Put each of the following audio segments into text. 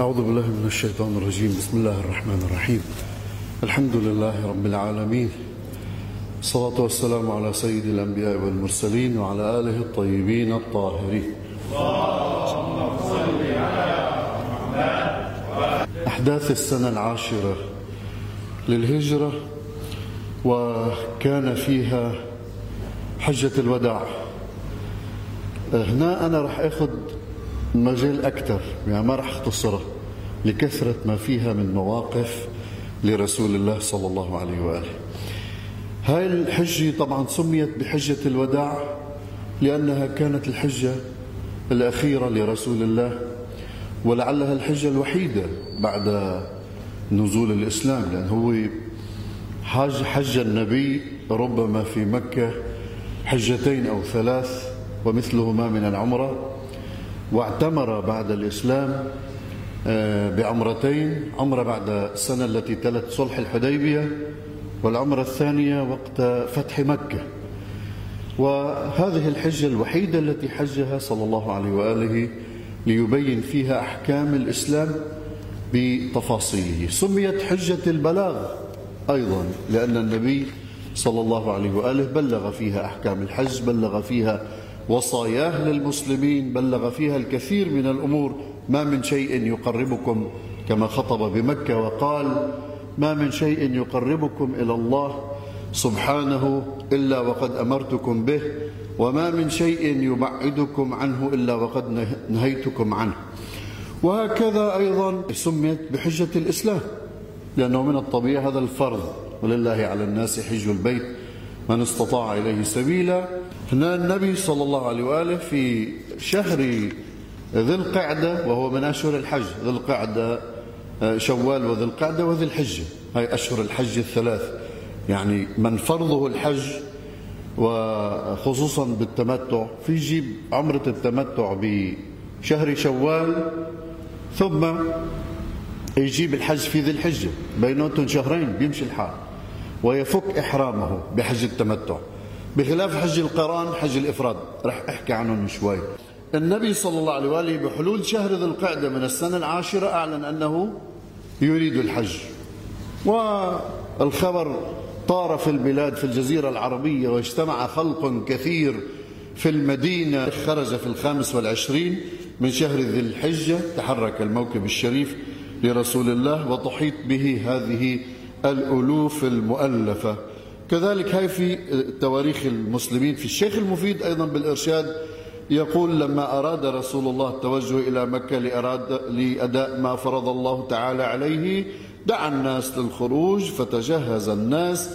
أعوذ بالله من الشيطان الرجيم. بسم الله الرحمن الرحيم. الحمد لله رب العالمين. الصلاة والسلام على سيد الأنبياء والمرسلين وعلى آله الطيبين الطاهرين. أحداث السنة العاشرة للهجرة وكان فيها حجة الوداع. هنا أنا رح أخذ مجال أكثر يعني ما رح أختصرها لكثرة ما فيها من مواقف لرسول الله صلى الله عليه وآله. هاي الحجة طبعا سميت بحجة الوداع لأنها كانت الحجة الأخيرة لرسول الله ولعلها الحجة الوحيدة بعد نزول الإسلام لأن هو حج, حج النبي ربما في مكة حجتين أو ثلاث ومثلهما من العمرة. واعتمر بعد الإسلام آه، بعمرتين عمرة بعد السنة التي تلت صلح الحديبية والعمرة الثانية وقت فتح مكة. وهذه الحجة الوحيدة التي حجها صلى الله عليه وآله ليبين فيها أحكام الإسلام بتفاصيله. سميت حجة البلاغ أيضا لأن النبي صلى الله عليه وآله بلغ فيها أحكام الحج بلغ فيها وصاياه للمسلمين بلغ فيها الكثير من الأمور. ما من شيء يقربكم كما خطب بمكة وقال ما من شيء يقربكم إلى الله سبحانه إلا وقد أمرتكم به وما من شيء يبعدكم عنه إلا وقد نهيتكم عنه. وهكذا أيضا سميت بحجة الإسلام لأنه من الطبيعه هذا الفرض. ولله على الناس حج البيت من استطاع إليه سبيلا. هنا النبي صلى الله عليه وآله في شهر ذي القعدة وهو من أشهر الحج ذي القعدة آه، شوال وذي القعدة وذي الحجة هاي أشهر الحج الثلاث. يعني من فرضه الحج وخصوصا بالتمتع. في يجيب عمرة التمتع بشهر شوال ثم يجيب الحج في ذي الحجة. بيناتهم شهرين بيمشي الحال. ويفك إحرامه بحج التمتع. بخلاف حج القران حج الإفراد. رح أحكي عنهم شوي. النبي صلى الله عليه وآله بحلول شهر ذي القعدة من السنة العاشرة أعلن أنه يريد الحج. والخبر طار في البلاد في الجزيرة العربية واجتمع خلق كثير في المدينة. خرج في الخامس والعشرين من شهر ذي الحجة تحرك الموكب الشريف لرسول الله وتحيط به هذه الألوف المؤلفة. كذلك هاي في تواريخ المسلمين في الشيخ المفيد أيضا بالإرشاد يقول لما أراد رسول الله التوجه إلى مكة لأراد لأداء ما فرض الله تعالى عليه دعا الناس للخروج فتجهز الناس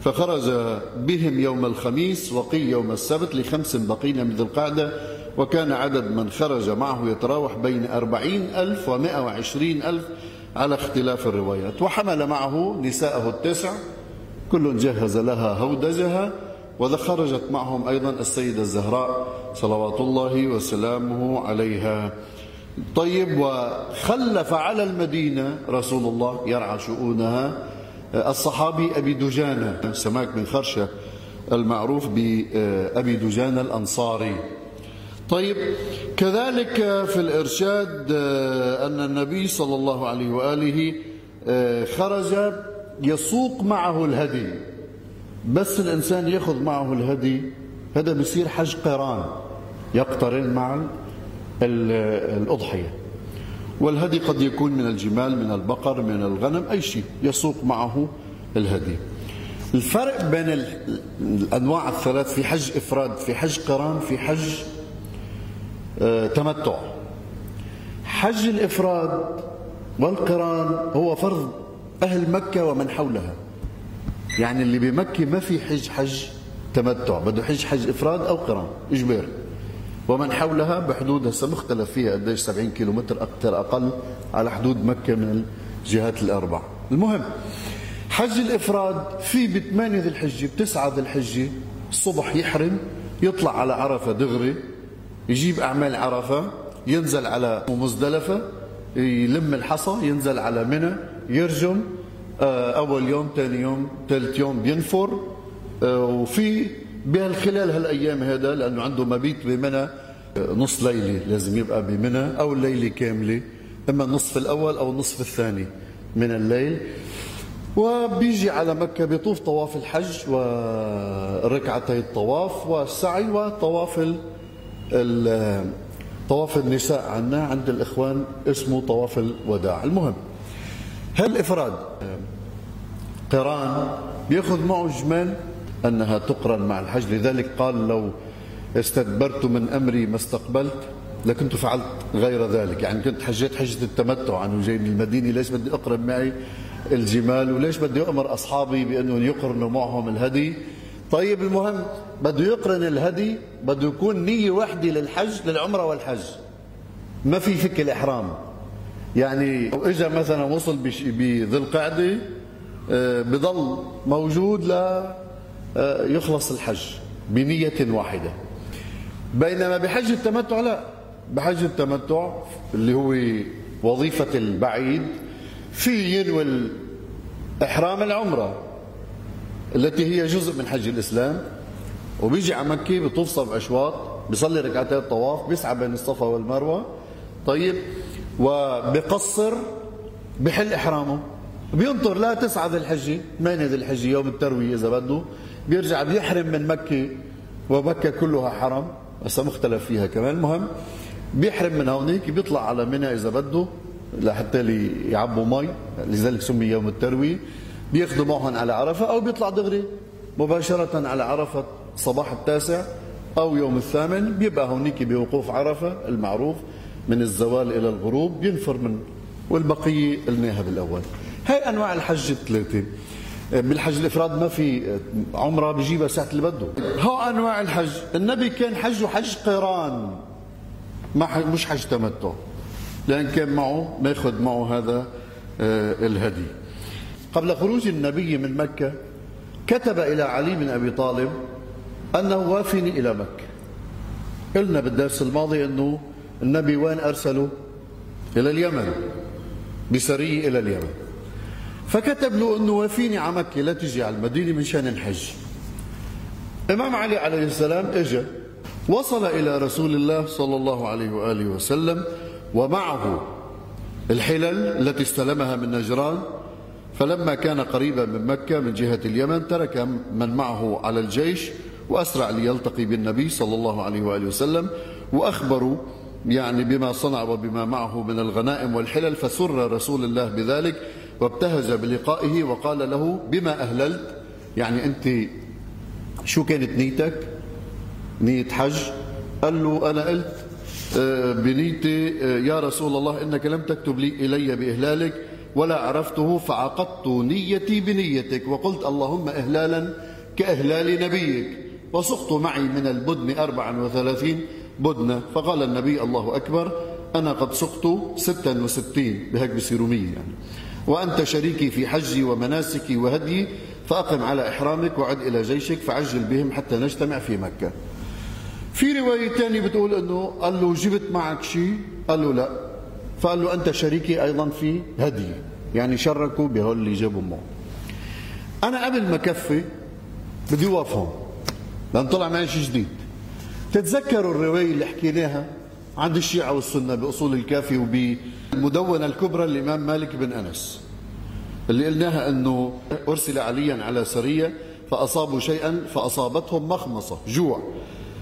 فخرج بهم يوم الخميس وقي يوم السبت لخمس بقين من ذي القعدة وكان عدد من خرج معه يتراوح بين أربعين ألف ومائة وعشرين ألف على اختلاف الروايات وحمل معه نساءه التسع كل جهز لها هودجها وخرجت معهم أيضا السيدة الزهراء صلوات الله وسلامه عليها. طيب وخلف على المدينة رسول الله يرعى شؤونها. الصحابي أبي دجانة سماك بن خرشة المعروف بأبي دجانة الأنصاري. طيب كذلك في الإرشاد أن النبي صلى الله عليه وآله خرج يسوق معه الهدي. بس الإنسان يأخذ معه الهدي هذا بصير حج قران يقترن مع الأضحية. والهدي قد يكون من الجمال من البقر من الغنم أي شيء يسوق معه الهدي. الفرق بين الأنواع الثلاث في حج إفراد في حج قران في حج آه، تمتع. حج الإفراد والقران هو فرض أهل مكة ومن حولها. يعني اللي بمكة ما في حج حج تمتع بده حج حج إفراد أو قران إجباري ومن حولها بحدود هسه مختلف فيها قديش 70 كيلو متر أكثر أقل على حدود مكة من الجهات الأربع. المهم حج الإفراد في بثمانية ذي الحجة بتسعة ذي الحجة الصبح يحرم يطلع على عرفة دغري يجيب أعمال عرفة ينزل على مزدلفة يلم الحصى ينزل على منى يرجم آه، أول يوم ثاني يوم ثالث يوم بينفر آه، وفي بهالخلال هالأيام هذا لأنه عنده مبيت بمنى آه، نص ليلة لازم يبقى بمنى أو الليلة كاملة إما النصف الأول أو النصف الثاني من الليل. وبيجي على مكة بيطوف طواف الحج وركعتي الطواف والسعي وطواف طواف النساء عنا عند الإخوان اسمه طواف الوداع. المهم هل الإفراد قران بياخذ معه جمال أنها تقرن مع الحج لذلك قال لو استدبرت من أمري ما استقبلت لكنت فعلت غير ذلك. يعني كنت حجيت حجة التمتع. عنه جاي من المدينة ليش بدي أقرن معي الجمال؟ وليش بدي أمر أصحابي بأنهم يقرنوا معهم الهدي؟ طيب المهم بده يقرن الهدي بده يكون نية واحدة للحج للعمرة والحج. ما في فك الإحرام. يعني اجى مثلا وصل بذي القعده آه، بضل موجود لا آه، يخلص الحج بنية واحدة. بينما بحج التمتع لا. بحج التمتع اللي هو وظيفة البعيد في ينوي إحرام العمرة التي هي جزء من حج الإسلام. وبيجي على مكة بطوف سبع أشواط بيصلي ركعتين الطواف بيسعى بين الصفا والمروة. طيب وبقصر بحل إحرامه. بينطر لا تسعة ذي الحجة ثمانية ذي الحجة يوم التروية إذا بده. بيرجع بيحرم من مكة ومكة كلها حرم. هسه مختلف فيها كمان. المهم بيحرم من هونيك بيطلع على منى إذا بده لحتى يعبوا مي لذلك سمي يوم التروية. بياخذوا معهم على عرفة أو بيطلع دغري. مباشرة على عرفة صباح التاسع أو يوم الثامن بيبقى هونيك بوقوف عرفة المعروف. من الزوال إلى الغروب بينفر من والبقية قلناها بالأول هاي أنواع الحج الثلاثة. بالحج الإفراد ما في عمرة بيجيبها ساعة اللي بده. هو أنواع الحج. النبي كان حجه حج قيران. ما مش حج تمتع. لأن كان معه ماخذ معه هذا آه، الهدي. قبل خروج النبي من مكة كتب إلى علي بن أبي طالب أنه وافني إلى مكة. قلنا بالدرس الماضي أنه النبي وين أرسله إلى اليمن. بسرية إلى اليمن. فكتب له أنه وافيني على مكة لا تجي على المدينة من شأن الحج. إمام علي عليه السلام اجى وصل إلى رسول الله صلى الله عليه وآله وسلم ومعه الحلل التي استلمها من نجران. فلما كان قريبا من مكة من جهة اليمن ترك من معه على الجيش وأسرع ليلتقي بالنبي صلى الله عليه وآله وسلم وأخبروا يعني بما صنع وبما معه من الغنائم والحلل فسر رسول الله بذلك وابتهج بلقائه وقال له بما أهللت؟ يعني أنت شو كانت نيتك؟ نية حج؟ قال له أنا قلت آه، بنيتي آه، يا رسول الله إنك لم تكتب لي إلي بإهلالك ولا عرفته فعقدت نيتي بنيتك وقلت اللهم إهلالا كإهلال نبيك وسقت معي من البدن 34 بدنا. فقال النبي الله أكبر أنا قد سقت ستا وستين بهيك بصيروا مية يعني. وأنت شريكي في حجي ومناسكي وهدي فأقم على إحرامك وعد إلى جيشك فعجل بهم حتى نجتمع في مكة. في رواية ثانية بتقول أنه قال له جبت معك شيء قال له لا. فقال له أنت شريكي أيضا في هدي. يعني شركوا بهول اللي جابوا معه. أنا قبل ما كفي بدي وافهم لأن طلع معي شيء جديد. تتذكروا الرواية اللي حكيناها عند الشيعة والسنة بأصول الكافي وبالمدونة الكبرى الإمام مالك بن أنس؟ اللي قلناها أنه أرسل عليا على سرية فأصابوا شيئا فأصابتهم مخمصة جوع.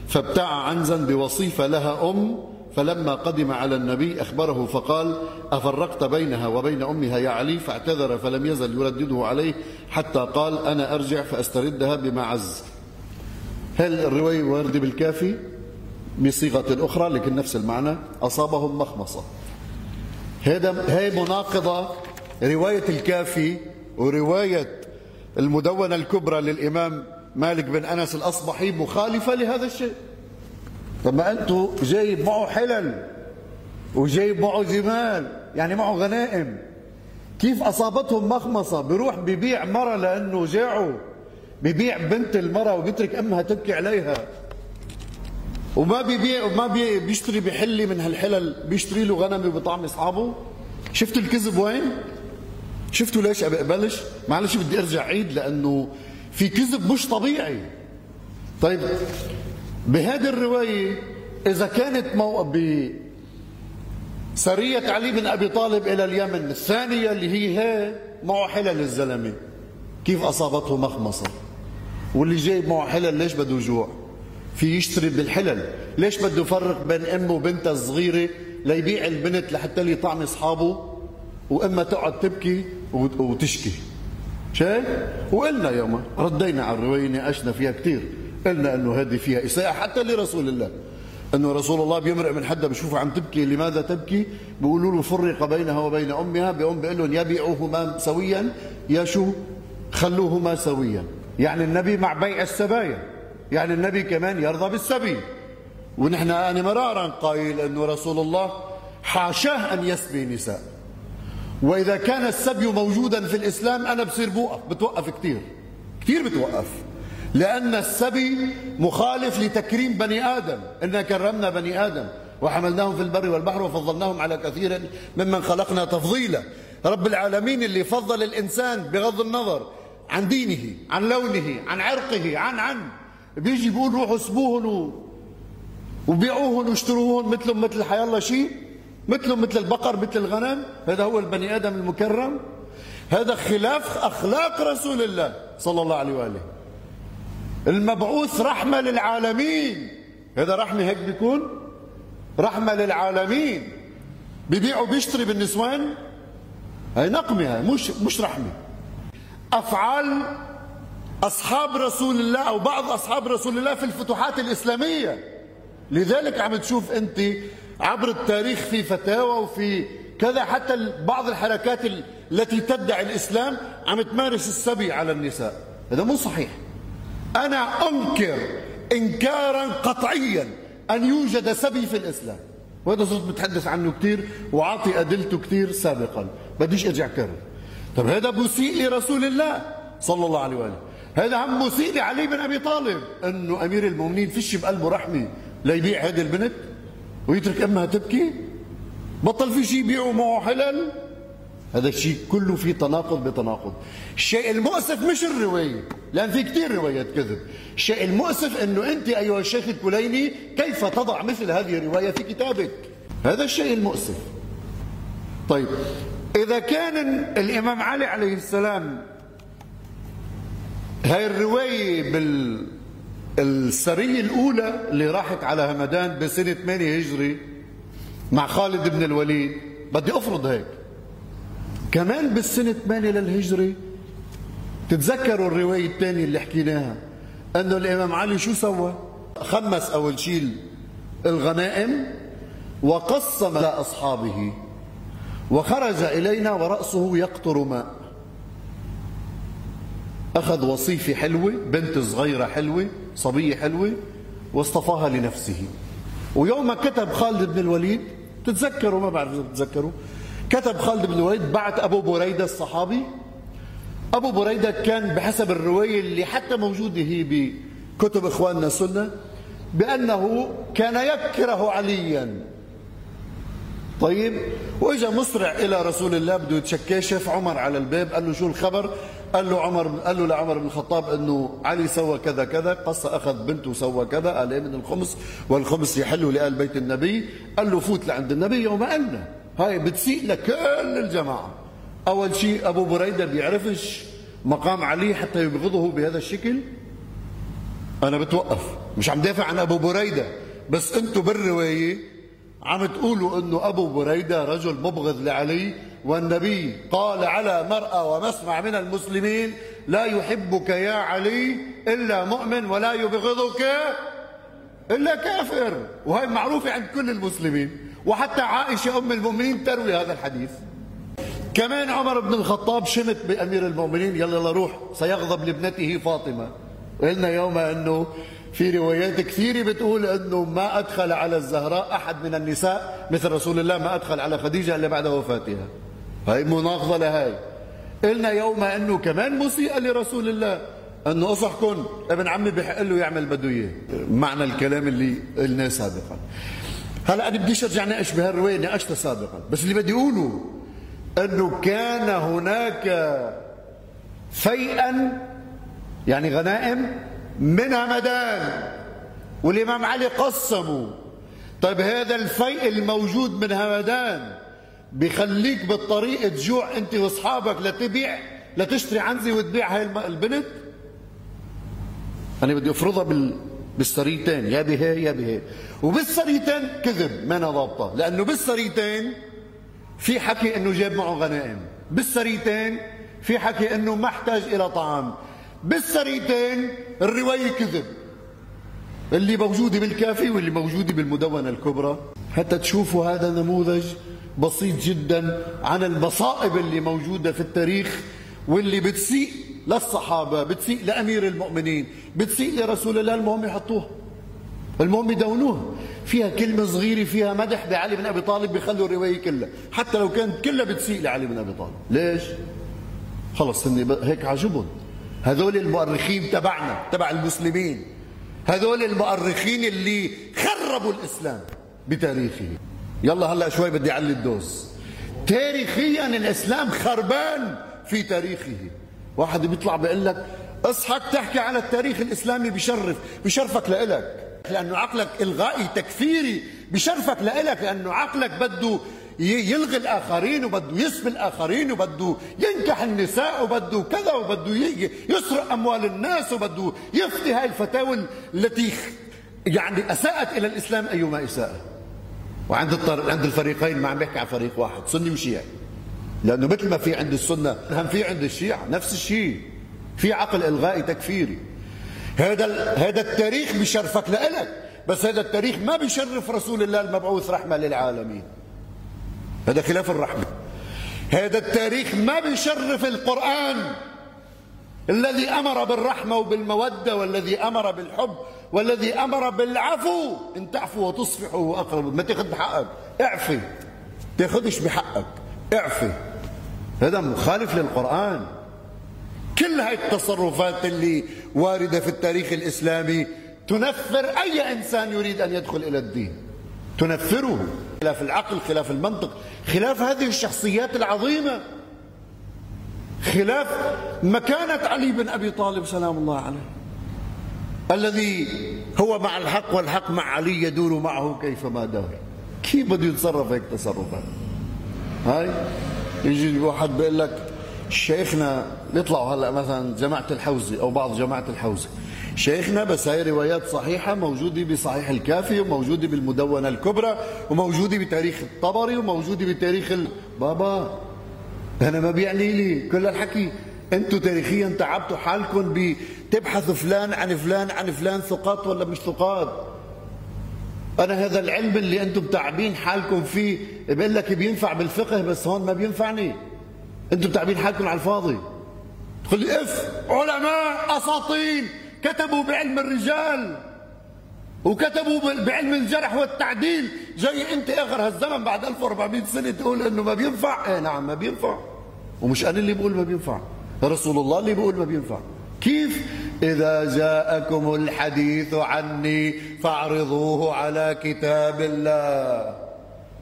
فابتاع عنزا بوصيفة لها أم فلما قدم على النبي أخبره فقال أفرقت بينها وبين أمها يا علي؟ فاعتذر فلم يزل يردده عليه حتى قال أنا أرجع فأستردها بمعز. هل الرواية واردة بالكافي؟ بصيغة أخرى لكن نفس المعنى أصابهم مخمصة. هذا هي مناقضة رواية الكافي ورواية المدونة الكبرى للإمام مالك بن أنس الأصبحي مخالفة لهذا الشيء. طب ما أنتم جايب معه حلل وجايب معه جمال يعني معه غنائم. كيف أصابتهم مخمصة؟ بيروح ببيع مرة لأنه جاعوا. ببيع بنت المرأة وبيترك أمها تبكي عليها. وما بيبيع وما بي بيشتري بحلي من هالحلل بيشتري له غنم وبطعم أصحابه. شفتوا الكذب وين؟ شفتوا ليش بقبلش معلش بدي أرجع عيد لأنه في كذب مش طبيعي. طيب بهذه الرواية إذا كانت مو... ب سرية علي بن أبي طالب إلى اليمن الثانية اللي هي هي معه حلل الزلمة. كيف أصابته مخمصة؟ واللي جايب معه حلل ليش بده جوع؟ في يشتري بالحلل. ليش بده يفرق بين أمه وبنتها الصغيرة ليبيع البنت لحتى اللي يطعم أصحابه؟ وإما تقعد تبكي وتشكي. شايف؟ وقلنا يوما ردينا على الرواية ناقشنا فيها كثير قلنا إنه هذه فيها إساءة حتى لرسول الله. إنه رسول الله بيمرق من حدا بشوفها عم تبكي لماذا تبكي؟ بيقولوا له فرق بينها وبين أمها. بيقوم بيقول لهم يبيعوهما سويا. يا شو؟ خلوهما سويا. يعني النبي مع بيع السبايا يعني النبي كمان يرضى بالسبي. ونحن أنا مرارا قايل انه رسول الله حاشاه أن يسبي نساء. وإذا كان السبي موجودا في الإسلام أنا بصير بوقف بتوقف كثير كثير بتوقف. لأن السبي مخالف لتكريم بني آدم. إنا كرمنا بني آدم وحملناهم في البر والبحر وفضلناهم على كثير ممن خلقنا تفضيلا. رب العالمين اللي فضل الإنسان بغض النظر عن دينه عن لونه عن عرقه عن عن. بيجي بيقول روحوا سبوهن وبيعوهن واشتروهن مثلهم مثل حي الله شيء مثلهم مثل البقر مثل الغنم. هذا هو البني آدم المكرم. هذا خلاف أخلاق رسول الله صلى الله عليه وآله. المبعوث رحمة للعالمين. هذا رحمة هيك بيكون؟ رحمة للعالمين. ببيع وبيشتري بالنسوان؟ هي نقمة هي مش مش رحمة. أفعال أصحاب رسول الله أو بعض أصحاب رسول الله في الفتوحات الإسلامية. لذلك عم تشوف أنت عبر التاريخ في فتاوى وفي كذا حتى بعض الحركات التي تدعي الإسلام عم تمارس السبي على النساء. هذا مو صحيح. أنا أنكر إنكارا قطعيا أن يوجد سبي في الإسلام. وهذا صرت بتحدث عنه كثير وعاطي أدلته كثير سابقا. بديش أرجع كرر طب هذا مسيء لرسول الله صلى الله عليه وآله. هذا هم مسيء لعلي بن أبي طالب. أنه أمير المؤمنين فيش بقلبه رحمة. ليبيع هذه البنت ويترك أمها تبكي. بطل في شيء يبيعوا معه حلال. هذا الشيء كله في تناقض بتناقض. الشيء المؤسف مش الرواية لأن في كثير روايات كذب. الشيء المؤسف أنه أنت أيها الشيخ الكليني كيف تضع مثل هذه الرواية في كتابك؟ هذا الشيء المؤسف. طيب إذا كان الإمام علي عليه السلام هاي الرواية بال السرية الأولى اللي راحت على همدان بسنة 8 هجري مع خالد بن الوليد بدي أفرض هيك. كمان بالسنة 8 للهجرة تتذكروا الرواية الثانية اللي حكيناها أنه الإمام علي شو سوى؟ خمس أول شيء الغنائم وقسم لأصحابه وخرج إلينا ورأسه يقطر ماء. أخذ وصيفة حلوة بنت صغيرة حلوة صبية حلوة واصطفاها لنفسه. ويوم كتب خالد بن الوليد تتذكروا؟ ما بعرف إذا بتتذكروا. كتب خالد بن الوليد بعت أبو بريدة الصحابي. أبو بريدة كان بحسب الرواية اللي حتى موجودة هي بكتب إخواننا السنة بأنه كان يكره عليا. طيب وإجا مسرع إلى رسول الله بده يتشكى شاف عمر على الباب قال له شو الخبر؟ قال له عمر قال له لعمر بن الخطاب إنه علي سوى كذا كذا قص أخذ بنته وسوى كذا قال إيه من الخمس والخمس يحل لآل بيت النبي. قال له فوت لعند النبي يوم قالنا هاي بتسيء لكل الجماعة. أول شيء أبو بريدة بيعرفش مقام علي حتى يبغضه بهذا الشكل. أنا بتوقف مش عم دافع عن أبو بريدة بس أنتم بالرواية عم تقولوا أنه أبو بريدة رجل مبغض لعلي والنبي قال على مرأة ومسمع من المسلمين لا يحبك يا علي إلا مؤمن ولا يبغضك إلا كافر. وهي معروفة عند كل المسلمين وحتى عائشة أم المؤمنين تروي هذا الحديث. كمان عمر بن الخطاب شمت بأمير المؤمنين يلا يلا روح سيغضب لابنته فاطمة. قلنا يوم أنه في روايات كثيرة بتقول أنه ما أدخل على الزهراء أحد من النساء مثل رسول الله ما أدخل على خديجة إلا بعد وفاتها. هاي مناقضة لهاي. قلنا يوم أنه كمان مسيئة لرسول الله. أنه أصحكن ابن عمي بحق له يعمل بده إياه. معنى الكلام اللي قلناه سابقا. هلا أنا بديش أرجع ناقش بهالرواية ناقشتها سابقا. بس اللي بدي أقوله أنه كان هناك فيئا يعني غنائم من همدان والإمام علي قسموا طيب هذا الفيء الموجود من همدان بخليك بالطريق تجوع أنت وأصحابك لتبيع لتشتري عنزة وتبيع هاي البنت؟ أنا بدي أفرضها بال بالسريتين يا بهي يا بهي وبالسريتين كذب ما أنا ضابطة. لأنه بالسريتين في حكي إنه جاب معه غنائم. بالسريتين في حكي إنه ما احتاج إلى طعام. بالسريتين الرواية كذب. اللي موجوده بالكافي واللي موجوده بالمدونة الكبرى. حتى تشوفوا هذا نموذج بسيط جدا عن المصائب اللي موجودة في التاريخ واللي بتسيء للصحابة بتسيء لأمير المؤمنين بتسيء لرسول الله. المهم يحطوها. المهم يدونوها. فيها كلمة صغيرة فيها مدح بعلي بن أبي طالب بيخلوا الرواية كلها. حتى لو كانت كلها بتسيء لعلي بن أبي طالب. ليش؟ خلص هيك عجبهم. هذول المؤرخين تبعنا تبع المسلمين. هذول المؤرخين اللي خربوا الإسلام بتاريخه يلا هلا شوي بدي أعلي الدوز تاريخيا الإسلام خربان في تاريخه. واحد بيطلع بيقول لك اصحك تحكي على التاريخ الإسلامي بشرف بشرفك لإلك لأنه عقلك إلغائي تكفيري بشرفك لإلك لأنه عقلك بده يلغي الآخرين وبده يسبي الآخرين وبده ينكح النساء وبده كذا وبده يسرق أموال الناس وبده يفتي هاي الفتاوى التي يعني أساءت إلى الإسلام أيما إساءة وعند الطر... عند الفريقين ما عم بيحكي عن فريق واحد سني وشيعي لأنه مثل ما في عند السنة هم في عند الشيعة نفس الشيء. في عقل إلغائي تكفيري. هذا هذا التاريخ بشرفك لإلك بس هذا التاريخ ما بيشرف رسول الله المبعوث رحمة للعالمين. هذا خلاف الرحمة. هذا التاريخ ما بيشرف القرآن الذي أمر بالرحمة وبالمودة والذي أمر بالحب والذي أمر بالعفو. إن تعفوا وتصفحوا أقرب. ما تاخذ بحقك. اعفي. تاخذش بحقك. اعفي. هذا مخالف للقرآن. كل هاي التصرفات اللي واردة في التاريخ الإسلامي تنفر أي إنسان يريد أن يدخل إلى الدين. تنفره. خلاف العقل خلاف المنطق خلاف هذه الشخصيات العظيمة. خلاف مكانة علي بن أبي طالب سلام الله عليه. الذي هو مع الحق والحق مع علي يدور معه كيفما دار كيف بده يتصرف هيك تصرفات هاي؟ يجي واحد بيقول لك شيخنا بيطلعوا هلأ مثلا جماعة الحوزه أو بعض جماعة الحوزه شيخنا بس هاي روايات صحيحة موجودة بصحيح الكافي وموجودة بالمدونة الكبرى وموجودة بتاريخ الطبري وموجودة بتاريخ ال... بابا أنا ما بيعني لي كل الحكي. أنتم تاريخيا تعبتوا حالكم بتبحثوا فلان عن فلان عن فلان ثقات ولا مش ثقات. أنا هذا العلم اللي أنتم تعبين حالكم فيه بقول لك بينفع بالفقه بس هون ما بينفعني. أنتم تعبين حالكم على الفاضي. تقول لي إف علماء اساطين كتبوا بعلم الرجال وكتبوا بعلم الجرح والتعديل. جاي انت اخر هالزمن بعد 1400 سنة تقول إنه ما بينفع. إيه نعم ما بينفع. ومش أنا اللي بقول ما بينفع رسول الله اللي بيقول ما بينفع. كيف؟ إذا جاءكم الحديث عني فاعرضوه على كتاب الله.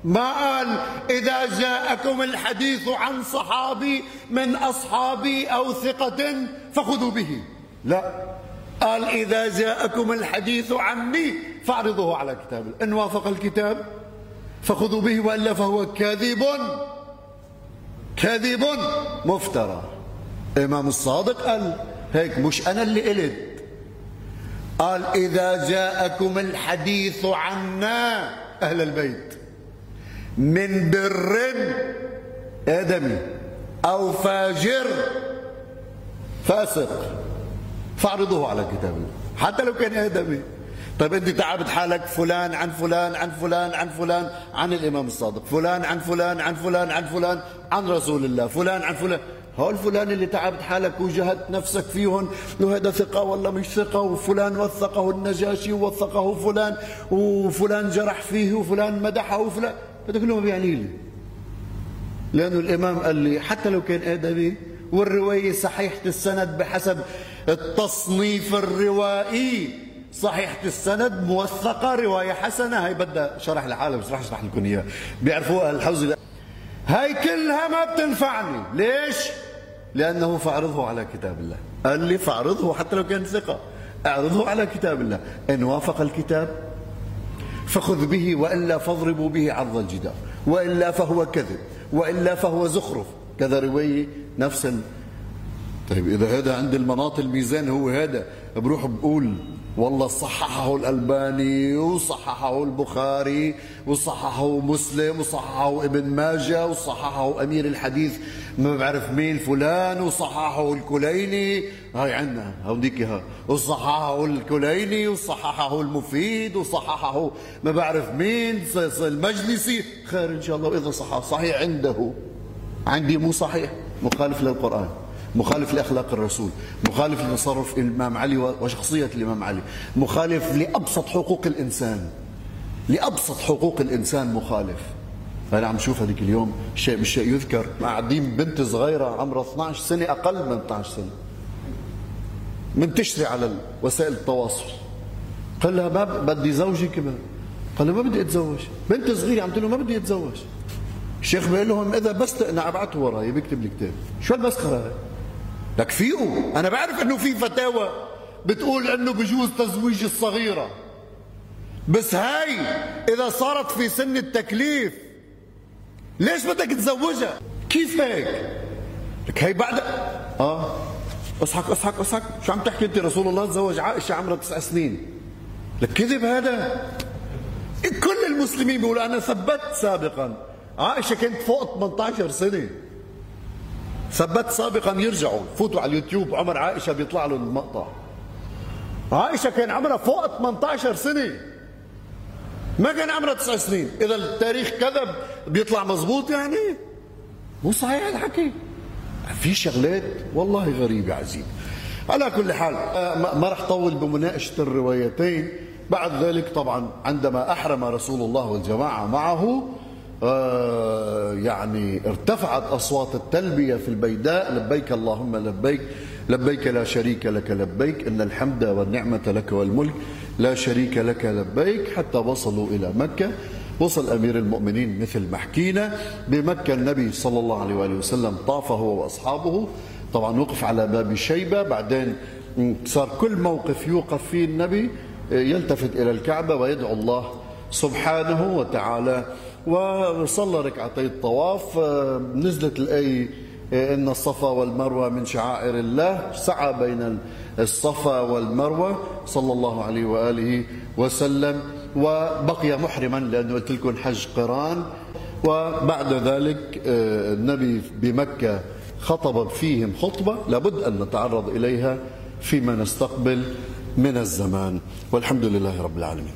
ما قال إذا جاءكم الحديث عن صحابي من أصحابي أو ثقة فخذوا به. لا. قال إذا جاءكم الحديث عني فاعرضوه على كتاب إن وافق الكتاب فخذوا به وإلا فهو كاذب كاذب مفترى. إمام الصادق قال هيك مش أنا اللي قلت. قال إذا جاءكم الحديث عنا أهل البيت من بر آدمي أو فاجر فاسق. فاعرضوه على كتاب الله حتى لو كان آدمي. طيب أنت تعبت حالك فلان عن فلان عن فلان عن فلان عن الإمام الصادق. فلان عن فلان عن فلان عن فلان عن رسول الله. فلان عن فلان. هول فلان اللي تعبت حالك وجهدت نفسك فيهم وهذا ثقة ولا مش ثقة. وفلان وثقه النجاشي ووثقه فلان. وفلان جرح فيه وفلان مدحه وفلان. هذا كله ما بيعني لي لأنه الإمام قال لي حتى لو كان آدمي والرواية صحيحة السند بحسب التصنيف الروائي. صحيحة السند موثقة رواية حسنة. هاي بدها شرح لحالها بس رح أشرح لكم اياها بيعرفوها الحوزة هاي كلها ما بتنفعني. ليش؟ لأنه فأعرضه على كتاب الله. قال لي فأعرضه حتى لو كان ثقة. أعرضه على كتاب الله. إن وافق الكتاب فخذ به وإلا فاضربوا به عرض الجدار. وإلا فهو كذب. وإلا فهو زخرف. كذا رواية نفس طيب إذا هذا عند المناط الميزان هو هذا. بروح بقول والله صححه الألباني وصححه البخاري وصححه مسلم وصححه ابن ماجه وصححه أمير الحديث ما بعرف مين فلان وصححه الكليني. هاي عندنا هوديك ها. وصححه الكليني وصححه المفيد وصححه ما بعرف مين المجلسي. خير إن شاء الله وإذا صحح صحيح عنده. عندي مو صحيح مخالف للقرآن. مخالف لأخلاق الرسول مخالف لتصرف الإمام علي وشخصية الإمام علي مخالف لأبسط حقوق الإنسان لأبسط حقوق الإنسان مخالف. أنا عم شوف هذيك اليوم شيء بالشيء يذكر. قاعدين بنت صغيرة عمرها 12 سنة أقل من 12 سنة. منتشره على وسائل التواصل. قال لها ما بدي زوجي كمان. قال ما بدي أتزوج. بنت صغيرة عم تقول له ما بدي أتزوج. الشيخ بيقول لهم إذا بس أنا أبعته وراي بيكتب الكتاب شو المسخره هاي؟ لك فيقوا أنا بعرف إنه في فتاوى بتقول إنه بجوز تزويج الصغيرة. بس هاي إذا صارت في سن التكليف ليش بدك تزوجها؟ كيف هيك؟ لك هي بعد آه. اصحك اصحك اصحك شو عم تحكي أنت؟ رسول الله تزوج عائشة عمرها تسع سنين. لك كذب هذا؟ كل المسلمين بيقولوا أنا ثبت سابقا. عائشة كانت فوق 18 سنة. ثبت سابقا يرجعوا فوتوا على اليوتيوب عمر عائشة بيطلع له المقطع. عائشة كان عمرها فوق 18 سنة. ما كان عمرها تسع سنين. إذا التاريخ كذب بيطلع مزبوط يعني؟ مو صحيح الحكي. في شغلات والله غريبة عزيز. على كل حال آه، ما رح طول بمناقشة الروايتين. بعد ذلك طبعا عندما أحرم رسول الله والجماعة معه يعني ارتفعت أصوات التلبية في البيداء. لبيك اللهم لبيك لبيك لا شريك لك لبيك. إن الحمد والنعمة لك والملك لا شريك لك لبيك. حتى وصلوا إلى مكة. وصل أمير المؤمنين مثل ما حكينا. بمكة النبي صلى الله عليه وآله وسلم طاف هو وأصحابه. طبعا وقف على باب شيبة. بعدين صار كل موقف يوقف فيه النبي يلتفت إلى الكعبة ويدعو الله سبحانه وتعالى وصلى ركعتي الطواف. نزلت الآية إن الصفا والمروة من شعائر الله. سعى بين الصفا والمروة صلى الله عليه وآله وسلم. وبقي محرما لأنه قلت لكم حج قران. وبعد ذلك النبي بمكة خطب فيهم خطبة لابد أن نتعرض إليها فيما نستقبل من الزمان. والحمد لله رب العالمين.